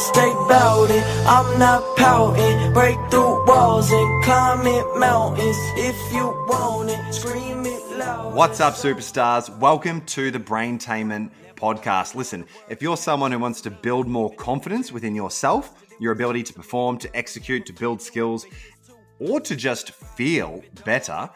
stay it. I'm not pouting. Break through walls and climb it mountains. If you want it, scream it loud. What's up, superstars? Welcome to the Brain Braintainment podcast. Listen, if you're someone who wants to build more confidence within yourself, your ability to perform, to execute, to build skills, or to just feel better,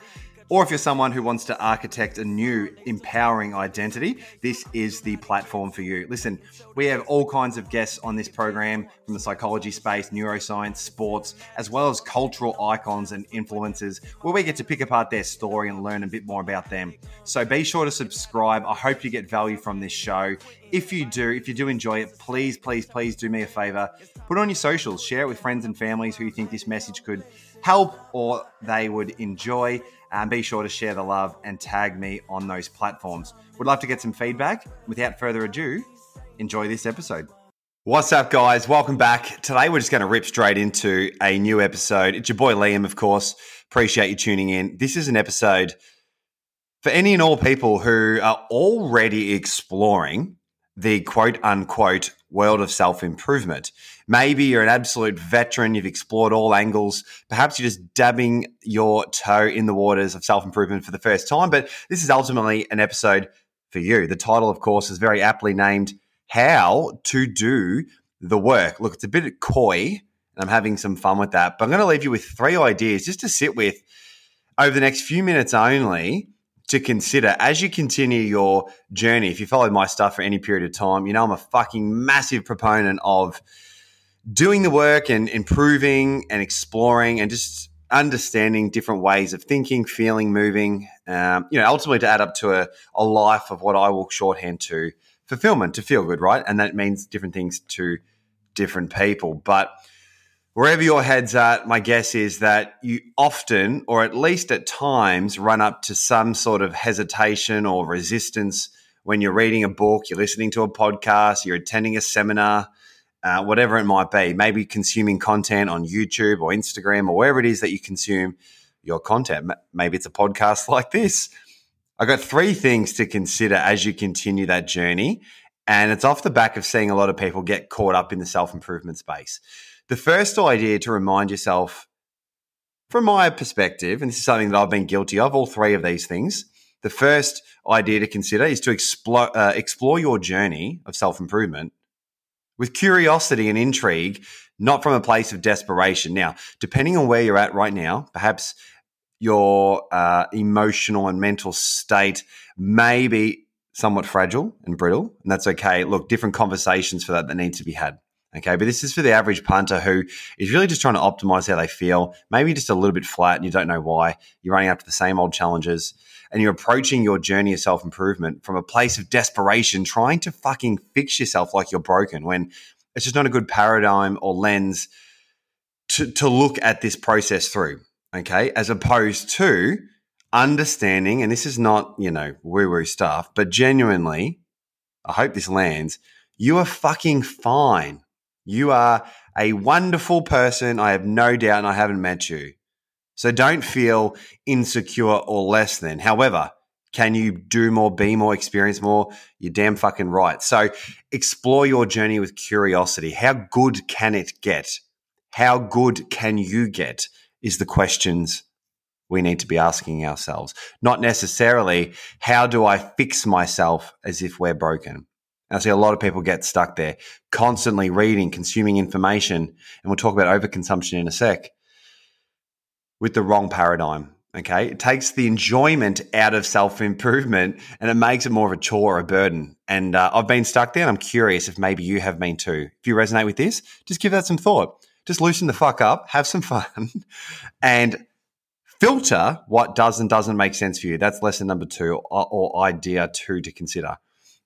or if you're someone who wants to architect a new empowering identity, this is the platform for you. Listen, we have all kinds of guests on this program from the psychology space, neuroscience, sports, as well as cultural icons and influencers, where we get to pick apart their story and learn a bit more about them. So be sure to subscribe. I hope you get value from this show. If you do, if you do enjoy it, please, please, please do me a favor. Put it on your socials, share it with friends and families who you think this message could help or they would enjoy. And be sure to share the love and tag me on those platforms. Would love to get some feedback. Without further ado, enjoy this episode. What's up, guys? Welcome back. Today, we're just going to rip straight into a new episode. It's your boy Liam, of course. Appreciate you tuning in. This is an episode for any and all people who are already exploring the quote unquote world of self improvement. Maybe you're an absolute veteran, you've explored all angles. Perhaps you're just dabbing your toe in the waters of self improvement for the first time, but this is ultimately an episode for you. The title, of course, is very aptly named How to Do the Work. Look, it's a bit coy, and I'm having some fun with that, but I'm going to leave you with three ideas just to sit with over the next few minutes only to consider as you continue your journey. If you follow my stuff for any period of time, you know I'm a fucking massive proponent of doing the work and improving and exploring and just understanding different ways of thinking, feeling, moving, um, you know, ultimately to add up to a, a life of what I will shorthand to fulfillment, to feel good, right? And that means different things to different people. But wherever your head's at, my guess is that you often, or at least at times, run up to some sort of hesitation or resistance when you're reading a book, you're listening to a podcast, you're attending a seminar, uh, whatever it might be. Maybe consuming content on YouTube or Instagram or wherever it is that you consume your content. Maybe it's a podcast like this. I've got three things to consider as you continue that journey. And it's off the back of seeing a lot of people get caught up in the self improvement space. The first idea to remind yourself, from my perspective, and this is something that I've been guilty of, all three of these things. The first idea to consider is to explore, uh, explore your journey of self improvement with curiosity and intrigue, not from a place of desperation. Now, depending on where you're at right now, perhaps your uh, emotional and mental state may be somewhat fragile and brittle, and that's okay. Look, different conversations for that that need to be had. Okay, but this is for the average punter who is really just trying to optimize how they feel, maybe just a little bit flat and you don't know why. You're running after the same old challenges and you're approaching your journey of self improvement from a place of desperation, trying to fucking fix yourself like you're broken when it's just not a good paradigm or lens to, to look at this process through. Okay, as opposed to understanding, and this is not, you know, woo woo stuff, but genuinely, I hope this lands. You are fucking fine you are a wonderful person. I have no doubt, and I haven't met you. So don't feel insecure or less than. However, can you do more, be more, experience more? You're damn fucking right. So explore your journey with curiosity. How good can it get? How good can you get? Is the questions we need to be asking ourselves. Not necessarily, how do I fix myself as if we're broken? I see a lot of people get stuck there, constantly reading, consuming information, and we'll talk about overconsumption in a sec, with the wrong paradigm. Okay. It takes the enjoyment out of self improvement and it makes it more of a chore or a burden. And uh, I've been stuck there and I'm curious if maybe you have been too. If you resonate with this, just give that some thought. Just loosen the fuck up, have some fun, and filter what does and doesn't make sense for you. That's lesson number two or, or idea two to consider.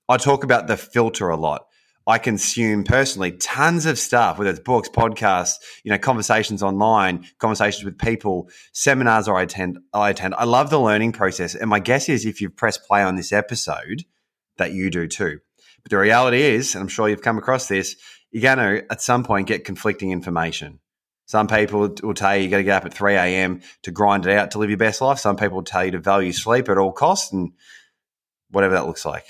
I talk about the filter a lot. I consume personally tons of stuff, whether it's books, podcasts, you know, conversations online, conversations with people, seminars I attend. I attend. I love the learning process, and my guess is if you've pressed play on this episode, that you do too. But the reality is, and I'm sure you've come across this, you're going to at some point get conflicting information. Some people will tell you you got to get up at 3 a.m. to grind it out to live your best life. Some people will tell you to value sleep at all costs and whatever that looks like.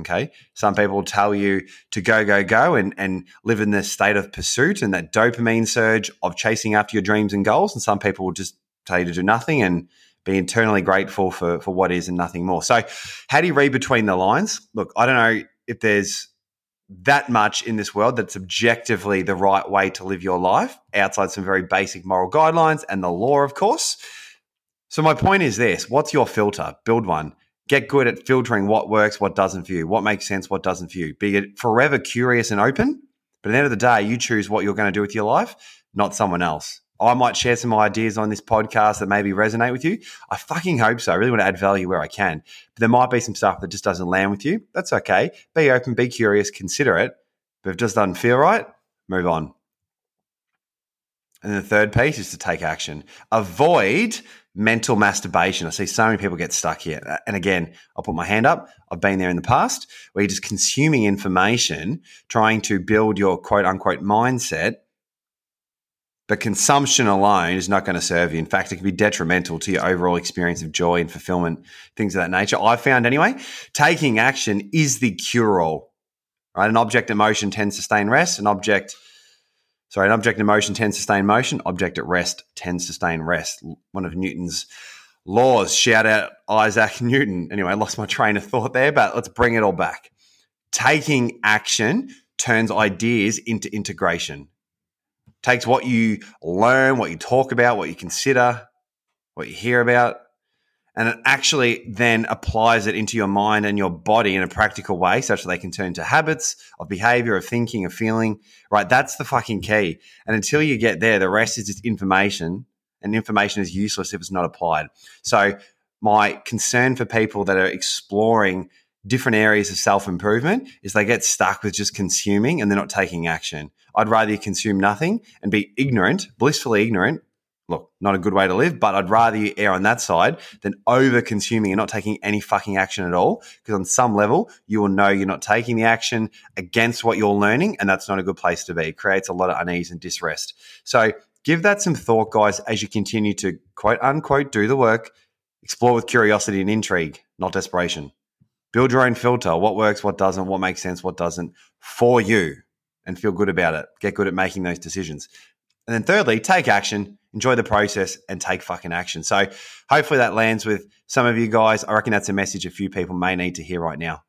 Okay. Some people tell you to go, go, go and, and live in this state of pursuit and that dopamine surge of chasing after your dreams and goals. And some people will just tell you to do nothing and be internally grateful for, for what is and nothing more. So, how do you read between the lines? Look, I don't know if there's that much in this world that's objectively the right way to live your life outside some very basic moral guidelines and the law, of course. So, my point is this what's your filter? Build one. Get good at filtering what works, what doesn't for you, what makes sense, what doesn't for you. Be forever curious and open. But at the end of the day, you choose what you're going to do with your life, not someone else. I might share some ideas on this podcast that maybe resonate with you. I fucking hope so. I really want to add value where I can. But there might be some stuff that just doesn't land with you. That's okay. Be open, be curious, consider it. But if it just doesn't feel right, move on. And the third piece is to take action. Avoid mental masturbation. I see so many people get stuck here. And again, I'll put my hand up. I've been there in the past where you're just consuming information, trying to build your quote unquote mindset but consumption alone is not going to serve you. In fact, it can be detrimental to your overall experience of joy and fulfillment, things of that nature. I've found anyway, taking action is the cure all. Right? An object emotion tends to stay in rest. An object, sorry, an object in motion tends to stay in motion. Object at rest tends to stay in rest. One of Newton's laws. Shout out Isaac Newton. Anyway, I lost my train of thought there, but let's bring it all back. Taking action turns ideas into integration takes what you learn, what you talk about, what you consider, what you hear about, and it actually then applies it into your mind and your body in a practical way such that they can turn to habits of behavior, of thinking, of feeling. Right? That's the fucking key. And until you get there, the rest is just information, and information is useless if it's not applied. So, my concern for people that are exploring different areas of self improvement is they get stuck with just consuming and they're not taking action. I'd rather you consume nothing and be ignorant, blissfully ignorant. Look, not a good way to live, but I'd rather you err on that side than over consuming and not taking any fucking action at all. Because on some level, you will know you're not taking the action against what you're learning, and that's not a good place to be. It creates a lot of unease and disrest. So give that some thought, guys, as you continue to quote unquote do the work, explore with curiosity and intrigue, not desperation. Build your own filter. What works, what doesn't, what makes sense, what doesn't for you and feel good about it. Get good at making those decisions. And then thirdly, take action, enjoy the process and take fucking action. So hopefully that lands with some of you guys. I reckon that's a message a few people may need to hear right now.